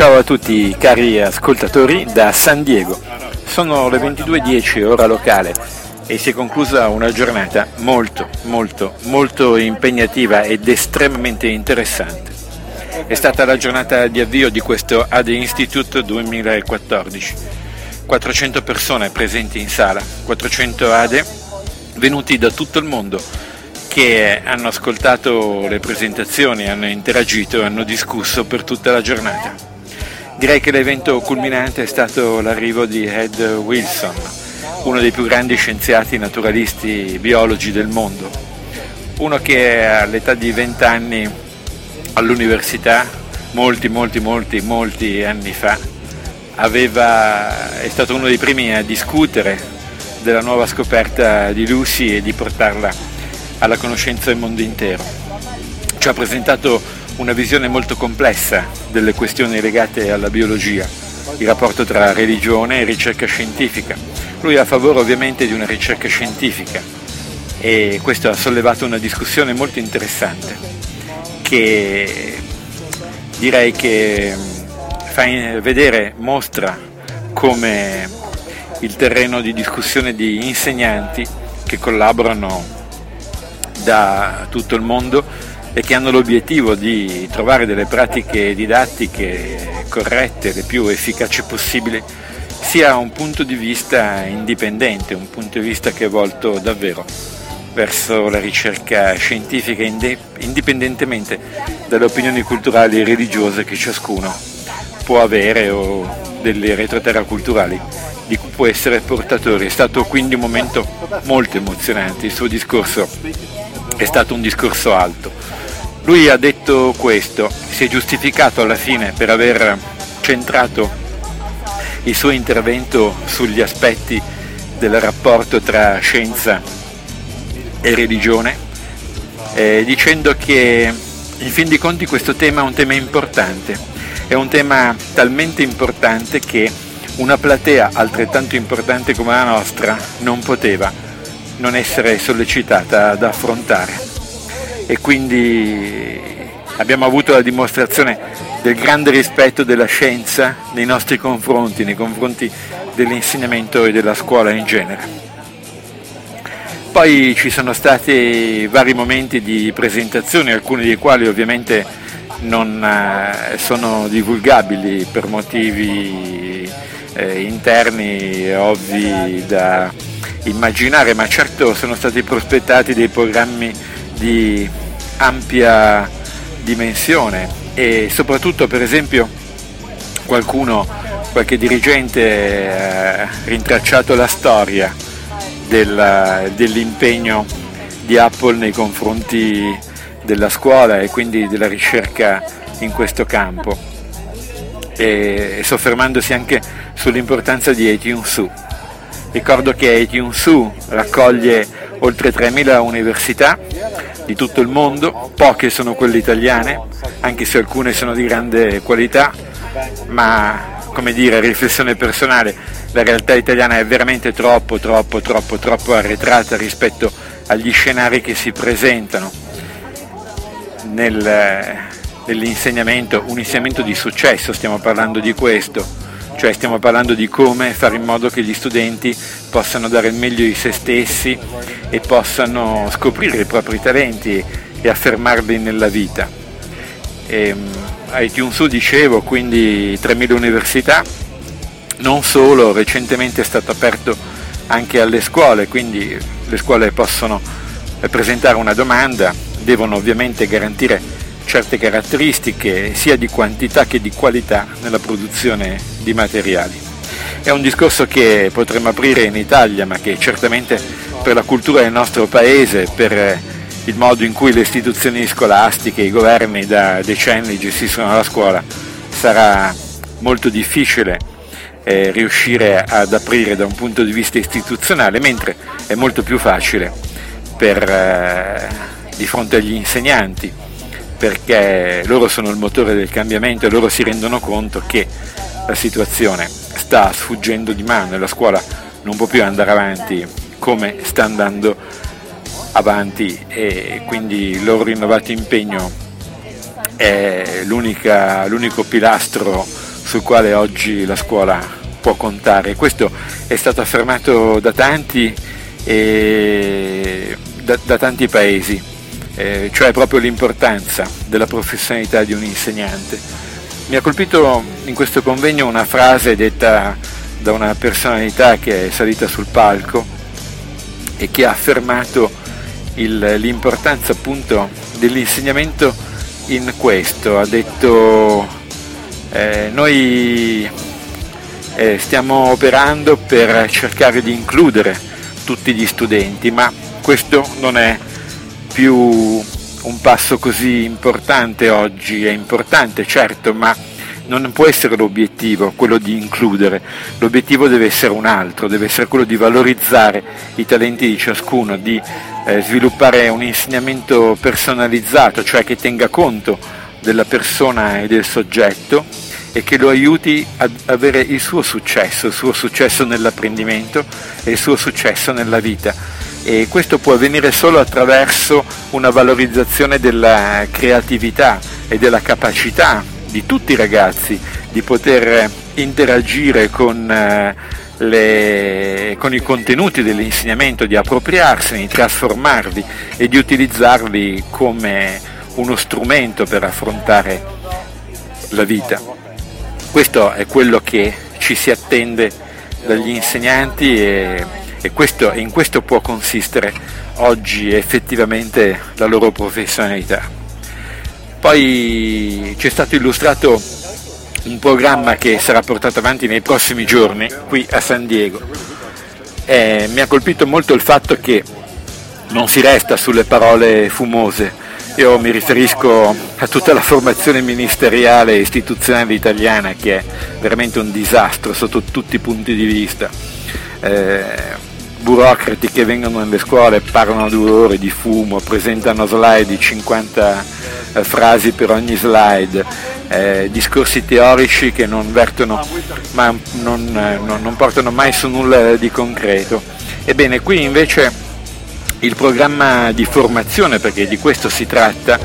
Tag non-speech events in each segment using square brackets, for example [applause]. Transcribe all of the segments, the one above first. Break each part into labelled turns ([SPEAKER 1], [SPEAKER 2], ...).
[SPEAKER 1] Ciao a tutti cari ascoltatori da San Diego. Sono le 22.10 ora locale e si è conclusa una giornata molto molto molto impegnativa ed estremamente interessante. È stata la giornata di avvio di questo ADE Institute 2014. 400 persone presenti in sala, 400 ADE venuti da tutto il mondo che hanno ascoltato le presentazioni, hanno interagito, hanno discusso per tutta la giornata. Direi che l'evento culminante è stato l'arrivo di Ed Wilson, uno dei più grandi scienziati naturalisti biologi del mondo, uno che all'età di 20 anni all'università, molti, molti, molti, molti anni fa, aveva, è stato uno dei primi a discutere della nuova scoperta di Lucy e di portarla alla conoscenza del mondo intero. Ci ha presentato una visione molto complessa delle questioni legate alla biologia, il rapporto tra religione e ricerca scientifica. Lui è a favore ovviamente di una ricerca scientifica e questo ha sollevato una discussione molto interessante che direi che fa vedere, mostra come il terreno di discussione di insegnanti che collaborano da tutto il mondo e che hanno l'obiettivo di trovare delle pratiche didattiche corrette, le più efficaci possibili, sia un punto di vista indipendente, un punto di vista che è volto davvero verso la ricerca scientifica indipendentemente dalle opinioni culturali e religiose che ciascuno può avere o delle retroterra culturali di cui può essere portatore. È stato quindi un momento molto emozionante, il suo discorso è stato un discorso alto. Lui ha detto questo, si è giustificato alla fine per aver centrato il suo intervento sugli aspetti del rapporto tra scienza e religione, eh, dicendo che in fin dei conti questo tema è un tema importante, è un tema talmente importante che una platea altrettanto importante come la nostra non poteva non essere sollecitata ad affrontare. E quindi abbiamo avuto la dimostrazione del grande rispetto della scienza nei nostri confronti, nei confronti dell'insegnamento e della scuola in genere. Poi ci sono stati vari momenti di presentazione, alcuni dei quali ovviamente non eh, sono divulgabili per motivi eh, interni ovvi da immaginare, ma certo sono stati prospettati dei programmi di ampia dimensione e soprattutto per esempio qualcuno, qualche dirigente ha rintracciato la storia della, dell'impegno di Apple nei confronti della scuola e quindi della ricerca in questo campo e soffermandosi anche sull'importanza di Etiunsu Ricordo che Su raccoglie oltre 3.000 università di tutto il mondo, poche sono quelle italiane, anche se alcune sono di grande qualità, ma come dire, riflessione personale, la realtà italiana è veramente troppo, troppo, troppo, troppo arretrata rispetto agli scenari che si presentano nel, nell'insegnamento, un insegnamento di successo, stiamo parlando di questo. Cioè stiamo parlando di come fare in modo che gli studenti possano dare il meglio di se stessi e possano scoprire i propri talenti e affermarli nella vita. E, um, a Etiunsu dicevo, quindi 3.000 università, non solo, recentemente è stato aperto anche alle scuole, quindi le scuole possono presentare una domanda, devono ovviamente garantire certe caratteristiche sia di quantità che di qualità nella produzione di materiali. È un discorso che potremmo aprire in Italia, ma che certamente per la cultura del nostro paese, per il modo in cui le istituzioni scolastiche, i governi da decenni gestiscono la scuola, sarà molto difficile eh, riuscire ad aprire da un punto di vista istituzionale, mentre è molto più facile per, eh, di fronte agli insegnanti perché loro sono il motore del cambiamento e loro si rendono conto che la situazione sta sfuggendo di mano e la scuola non può più andare avanti come sta andando avanti e quindi il loro rinnovato impegno è l'unico pilastro sul quale oggi la scuola può contare. Questo è stato affermato da tanti da, da tanti paesi, eh, cioè proprio l'importanza della professionalità di un insegnante. Mi ha colpito in questo convegno una frase detta da una personalità che è salita sul palco e che ha affermato il, l'importanza appunto dell'insegnamento in questo. Ha detto eh, noi eh, stiamo operando per cercare di includere tutti gli studenti, ma questo non è più un passo così importante oggi, è importante certo, ma non può essere l'obiettivo quello di includere, l'obiettivo deve essere un altro, deve essere quello di valorizzare i talenti di ciascuno, di eh, sviluppare un insegnamento personalizzato, cioè che tenga conto della persona e del soggetto e che lo aiuti ad avere il suo successo, il suo successo nell'apprendimento e il suo successo nella vita. E questo può avvenire solo attraverso una valorizzazione della creatività e della capacità di tutti i ragazzi di poter interagire con, eh, le, con i contenuti dell'insegnamento, di appropriarsene, di trasformarli e di utilizzarli come uno strumento per affrontare la vita. Questo è quello che ci si attende dagli insegnanti e, e questo, in questo può consistere oggi effettivamente la loro professionalità. Poi ci è stato illustrato un programma che sarà portato avanti nei prossimi giorni qui a San Diego. E mi ha colpito molto il fatto che non si resta sulle parole fumose, io mi riferisco a tutta la formazione ministeriale e istituzionale italiana che è veramente un disastro sotto tutti i punti di vista. Eh, burocrati che vengono nelle scuole, parlano due ore di fumo, presentano slide di 50 eh, frasi per ogni slide, eh, discorsi teorici che non, vertono, ma non, non, non portano mai su nulla di concreto. Ebbene, qui invece il programma di formazione, perché di questo si tratta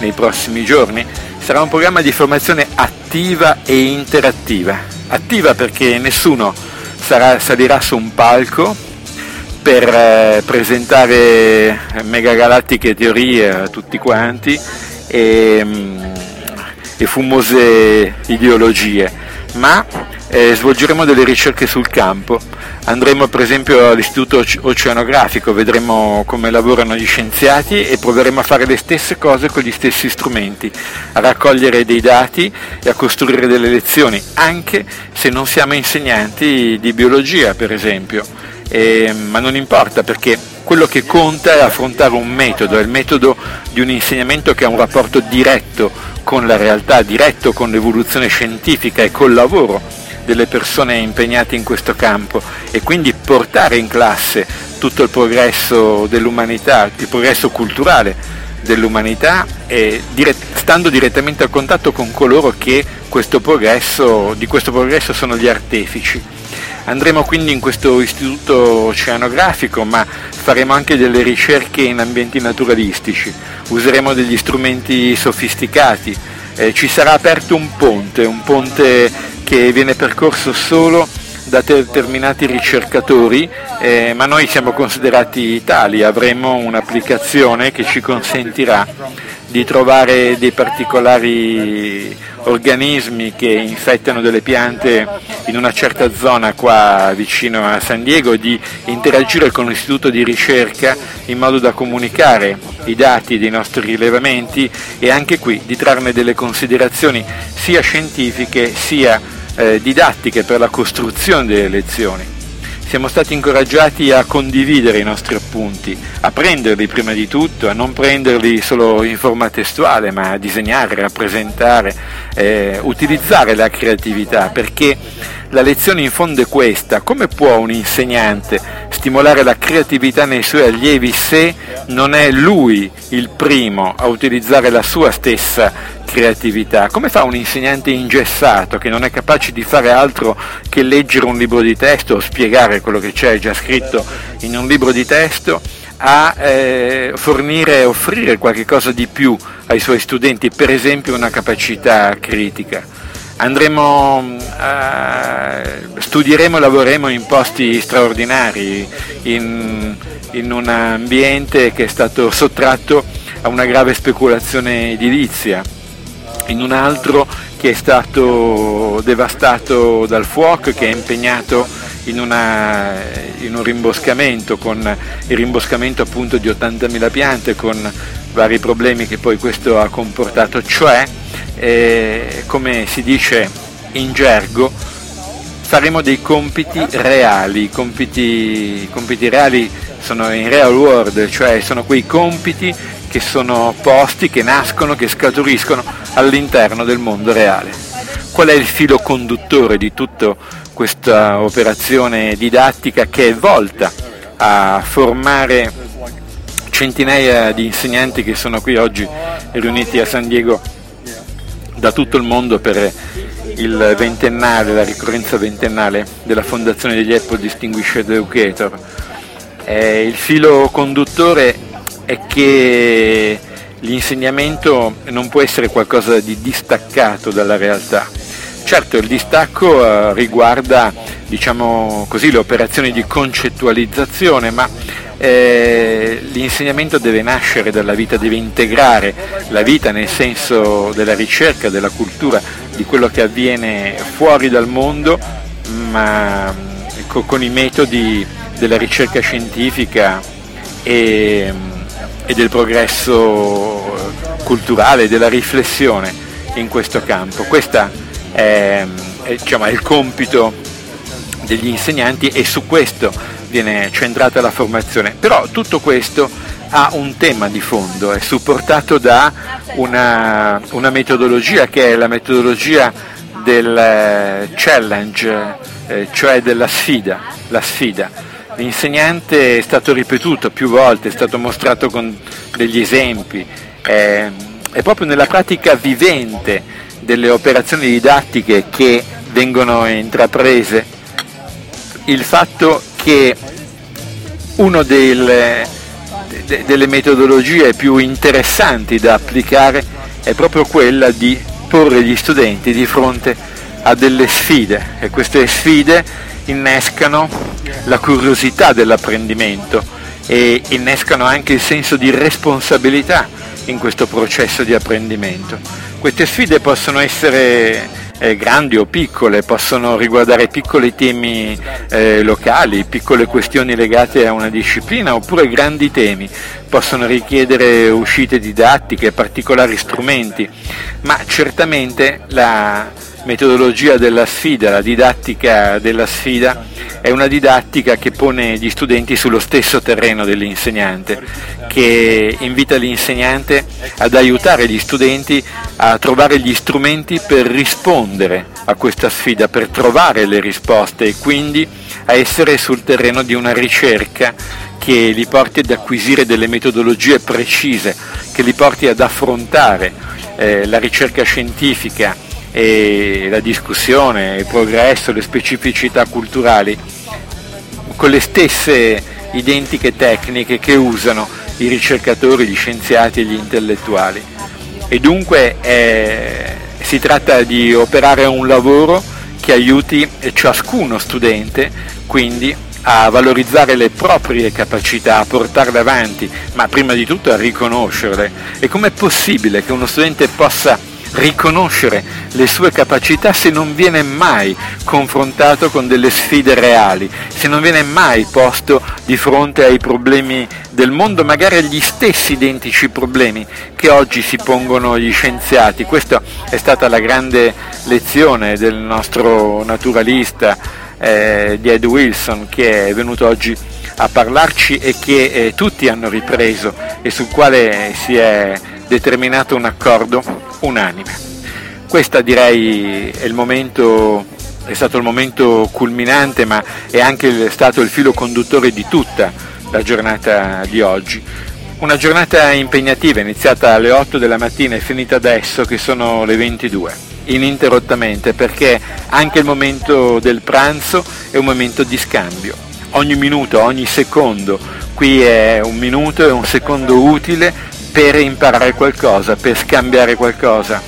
[SPEAKER 1] nei prossimi giorni, sarà un programma di formazione attiva e interattiva. Attiva perché nessuno sarà, salirà su un palco per eh, presentare megagalattiche teorie a tutti quanti e, mm, e fumose ideologie, ma eh, svolgeremo delle ricerche sul campo. Andremo per esempio all'istituto oceanografico, vedremo come lavorano gli scienziati e proveremo a fare le stesse cose con gli stessi strumenti, a raccogliere dei dati e a costruire delle lezioni, anche se non siamo insegnanti di biologia per esempio. Eh, ma non importa perché quello che conta è affrontare un metodo, è il metodo di un insegnamento che ha un rapporto diretto con la realtà, diretto con l'evoluzione scientifica e col lavoro delle persone impegnate in questo campo e quindi portare in classe tutto il progresso dell'umanità, il progresso culturale dell'umanità e dire, stando direttamente a contatto con coloro che questo progresso, di questo progresso sono gli artefici. Andremo quindi in questo istituto oceanografico, ma faremo anche delle ricerche in ambienti naturalistici, useremo degli strumenti sofisticati, eh, ci sarà aperto un ponte, un ponte che viene percorso solo da determinati ricercatori, eh, ma noi siamo considerati tali, avremo un'applicazione che ci consentirà di trovare dei particolari organismi che infettano delle piante in una certa zona qua vicino a San Diego e di interagire con l'istituto di ricerca in modo da comunicare i dati dei nostri rilevamenti e anche qui di trarne delle considerazioni sia scientifiche sia eh, didattiche per la costruzione delle lezioni. Siamo stati incoraggiati a condividere i nostri appunti, a prenderli prima di tutto, a non prenderli solo in forma testuale, ma a disegnare, rappresentare, eh, utilizzare la creatività, perché la lezione in fondo è questa, come può un insegnante stimolare la creatività nei suoi allievi se non è lui il primo a utilizzare la sua stessa creatività? Come fa un insegnante ingessato che non è capace di fare altro che leggere un libro di testo o spiegare quello che c'è già scritto in un libro di testo a eh, fornire e offrire qualcosa di più ai suoi studenti, per esempio una capacità critica? Andremo, uh, studieremo e lavoreremo in posti straordinari, in, in un ambiente che è stato sottratto a una grave speculazione edilizia, in un altro che è stato devastato dal fuoco, che è impegnato in, una, in un rimboscamento, con il rimboscamento appunto di 80.000 piante, con vari problemi che poi questo ha comportato, cioè eh, come si dice in gergo faremo dei compiti reali, i compiti, compiti reali sono in real world, cioè sono quei compiti che sono posti, che nascono, che scaturiscono all'interno del mondo reale. Qual è il filo conduttore di tutta questa operazione didattica che è volta a formare centinaia di insegnanti che sono qui oggi riuniti a San Diego da tutto il mondo per il ventennale, la ricorrenza ventennale della fondazione degli Apple Distinguished Educator. Eh, il filo conduttore è che l'insegnamento non può essere qualcosa di distaccato dalla realtà. Certo, il distacco eh, riguarda diciamo così, le operazioni di concettualizzazione, ma eh, l'insegnamento deve nascere dalla vita, deve integrare la vita nel senso della ricerca, della cultura, di quello che avviene fuori dal mondo, ma ecco, con i metodi della ricerca scientifica e, e del progresso culturale, della riflessione in questo campo. Questo è, diciamo, è il compito degli insegnanti e su questo viene centrata la formazione. Però tutto questo ha un tema di fondo, è supportato da una, una metodologia che è la metodologia del eh, challenge, eh, cioè della sfida, la sfida. L'insegnante è stato ripetuto più volte, è stato mostrato con degli esempi, eh, è proprio nella pratica vivente delle operazioni didattiche che vengono intraprese il fatto che una delle, de, delle metodologie più interessanti da applicare è proprio quella di porre gli studenti di fronte a delle sfide e queste sfide innescano la curiosità dell'apprendimento e innescano anche il senso di responsabilità in questo processo di apprendimento. Queste sfide possono essere eh, grandi o piccole, possono riguardare piccoli temi eh, locali, piccole questioni legate a una disciplina oppure grandi temi, possono richiedere uscite didattiche, particolari strumenti, ma certamente la metodologia della sfida, la didattica della sfida è una didattica che pone gli studenti sullo stesso terreno dell'insegnante, che invita l'insegnante ad aiutare gli studenti a trovare gli strumenti per rispondere a questa sfida, per trovare le risposte e quindi a essere sul terreno di una ricerca che li porti ad acquisire delle metodologie precise, che li porti ad affrontare eh, la ricerca scientifica e la discussione, il progresso, le specificità culturali con le stesse identiche tecniche che usano i ricercatori, gli scienziati e gli intellettuali. E dunque eh, si tratta di operare un lavoro che aiuti ciascuno studente quindi a valorizzare le proprie capacità, a portarle avanti, ma prima di tutto a riconoscerle. E com'è possibile che uno studente possa riconoscere le sue capacità se non viene mai confrontato con delle sfide reali, se non viene mai posto di fronte ai problemi del mondo, magari agli stessi identici problemi che oggi si pongono gli scienziati. Questa è stata la grande lezione del nostro naturalista eh, di Ed Wilson che è venuto oggi a parlarci e che eh, tutti hanno ripreso e sul quale si è determinato un accordo unanime. Questo direi è, momento, è stato il momento culminante ma è anche stato il filo conduttore di tutta la giornata di oggi. Una giornata impegnativa, iniziata alle 8 della mattina e finita adesso che sono le 22, ininterrottamente perché anche il momento del pranzo è un momento di scambio. Ogni minuto, ogni secondo, qui è un minuto, è un secondo utile per imparare qualcosa, per scambiare qualcosa.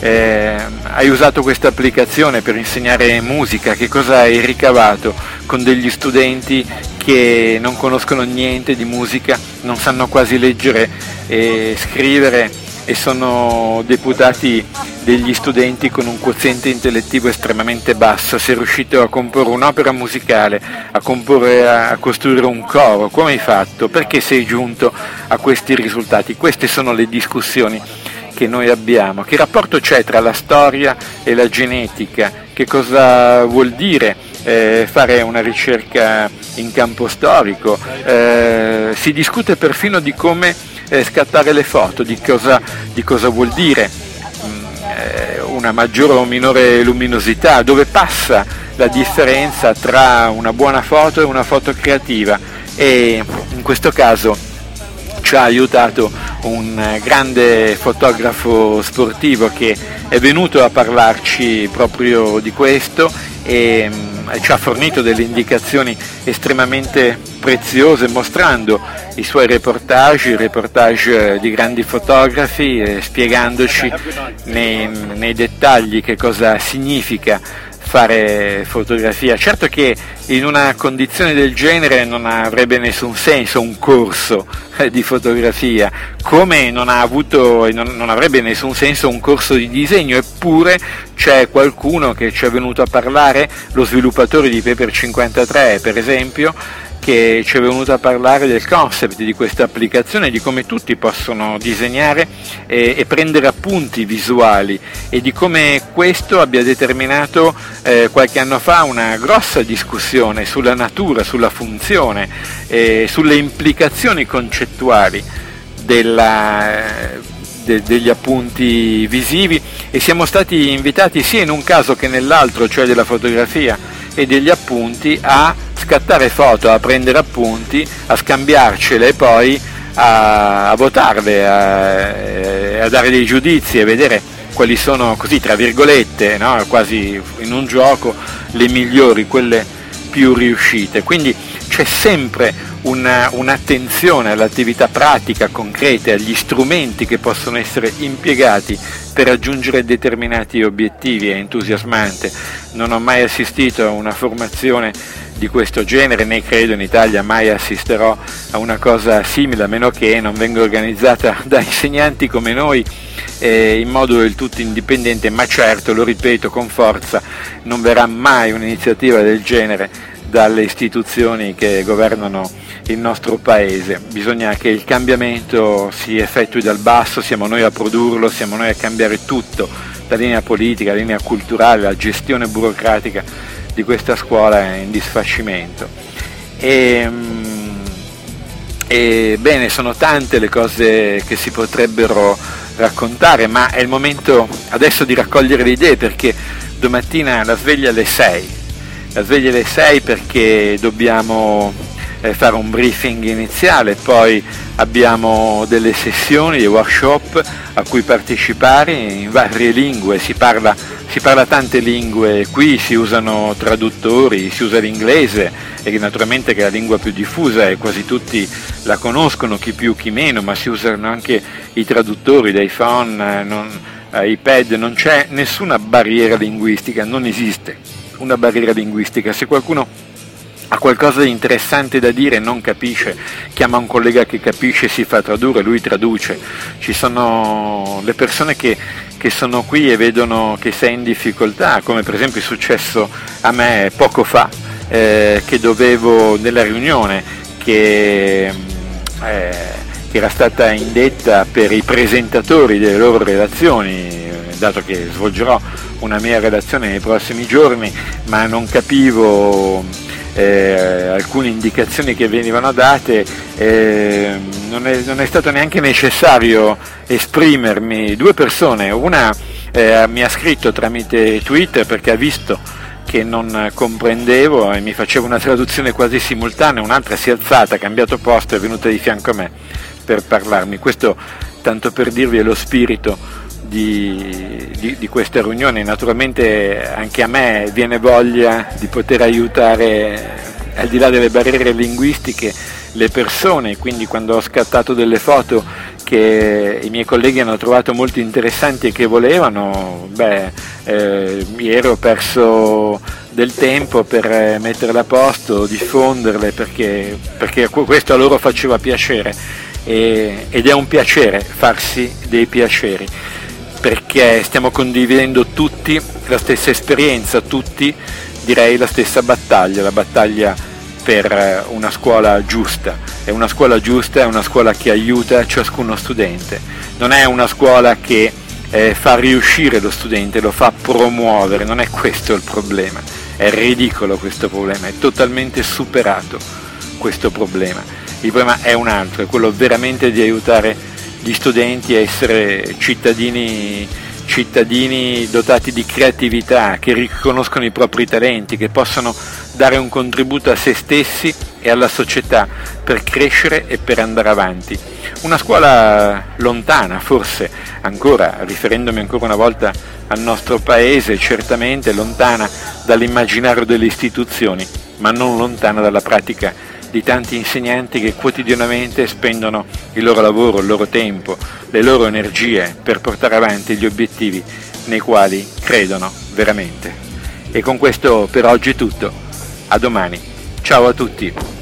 [SPEAKER 1] eh, hai usato questa applicazione per insegnare musica, che cosa hai ricavato con degli studenti che non conoscono niente di musica, non sanno quasi leggere e scrivere e sono deputati degli studenti con un quoziente intellettivo estremamente basso, sei riuscito a comporre un'opera musicale, a, comporre, a costruire un coro, come hai fatto? Perché sei giunto a questi risultati? Queste sono le discussioni che noi abbiamo. Che rapporto c'è tra la storia e la genetica? Che cosa vuol dire eh, fare una ricerca in campo storico? Eh, si discute perfino di come eh, scattare le foto, di cosa, di cosa vuol dire mm, eh, una maggiore o minore luminosità, dove passa la differenza tra una buona foto e una foto creativa. E in questo caso ci ha aiutato un grande fotografo sportivo che è venuto a parlarci proprio di questo e mm, ci ha fornito delle indicazioni estremamente preziose mostrando i suoi reportage, reportage di grandi fotografi, eh, spiegandoci nei, nei dettagli che cosa significa fare fotografia. Certo che in una condizione del genere non avrebbe nessun senso un corso eh, di fotografia, come non avuto non, non, avrebbe nessun senso un corso di disegno, eppure c'è qualcuno che ci è venuto a parlare, lo sviluppatore di Paper 53 per esempio, che ci è venuto a parlare del concept di questa applicazione, di come tutti possono disegnare e, e prendere appunti visuali e di come questo abbia determinato eh, qualche anno fa una grossa discussione sulla natura, sulla funzione, eh, sulle implicazioni concettuali della, de, degli appunti visivi e siamo stati invitati sia in un caso che nell'altro, cioè della fotografia e degli appunti, a scattare foto, a prendere appunti, a scambiarcele e poi a, a votarle, a, eh, a, dare dei giudizi e vedere quali sono così tra virgolette, no? quasi in un gioco, le migliori, quelle più riuscite. Quindi c'è sempre una, un'attenzione all'attività pratica, concreta, agli strumenti che possono essere impiegati per raggiungere determinati obiettivi, è entusiasmante. Non ho mai assistito a una formazione di questo genere, né credo in Italia mai assisterò a una cosa simile, a meno che non venga organizzata [laughs] da insegnanti come noi eh, in modo del tutto indipendente, ma certo, lo ripeto con forza, non verrà mai un'iniziativa del genere dalle istituzioni che governano il nostro paese. Bisogna che il cambiamento si effettui dal basso, siamo noi a produrlo, siamo noi a cambiare tutto, la linea politica, la linea culturale, la gestione burocratica di questa scuola in disfacimento. E, mm, e, bene, sono tante le cose che si potrebbero raccontare, ma è il momento adesso di raccogliere le idee perché domattina la sveglia alle 6. La sveglia alle 6 perché dobbiamo eh, fare un briefing iniziale, poi abbiamo delle sessioni, dei workshop a cui partecipare in varie lingue, si parla, si parla tante lingue, qui si usano traduttori, si usa l'inglese e naturalmente che è la lingua più diffusa e quasi tutti la conoscono, chi più chi meno, ma si usano anche i traduttori da iPhone, non, iPad, non c'è nessuna barriera linguistica, non esiste una barriera linguistica. Se qualcuno ha qualcosa di interessante da dire, non capisce, chiama un collega che capisce, si fa tradurre, lui traduce. Ci sono le persone che, che sono qui e vedono che sei in difficoltà, come per esempio è successo a me poco fa, eh, che dovevo nella riunione che, eh, che era stata indetta per i presentatori delle loro relazioni, dato che svolgerò una mia relazione nei prossimi giorni, ma non capivo eh, alcune indicazioni che venivano date, eh, non, è, non, è, stato neanche necessario esprimermi. Due persone, una eh, mi ha scritto tramite Twitter perché ha visto che non comprendevo e mi faceva una traduzione quasi simultanea, un'altra si è alzata, ha cambiato posto e è venuta di fianco a me per parlarmi. Questo tanto per dirvi è lo spirito di, di, di, queste riunioni. Naturalmente anche a me viene voglia di poter aiutare, al di là delle barriere linguistiche, le persone, quindi quando ho scattato delle foto che i miei colleghi hanno trovato molto interessanti e che volevano, beh, eh, mi ero perso del tempo per metterle a posto, diffonderle perché, perché questo a loro faceva piacere. E, ed è un piacere farsi dei piaceri perché stiamo condividendo tutti la stessa esperienza, tutti direi la stessa battaglia, la battaglia per una scuola giusta. E una scuola giusta è una scuola che aiuta ciascuno studente, non è una scuola che eh, fa riuscire lo studente, lo fa promuovere, non è questo il problema, è ridicolo questo problema, è totalmente superato questo problema. Il problema è un altro, è quello veramente di aiutare gli studenti a essere cittadini cittadini dotati di creatività, che riconoscono i propri talenti, che possano dare un contributo a se stessi e alla società per crescere e per andare avanti. Una scuola lontana, forse ancora, riferendomi ancora una volta al nostro paese, certamente lontana dall'immaginario delle istituzioni, ma non lontana dalla pratica di tanti insegnanti che quotidianamente spendono il loro lavoro, il loro tempo, le loro energie per portare avanti gli obiettivi nei quali credono veramente. E con questo per oggi è tutto. A domani. Ciao a tutti.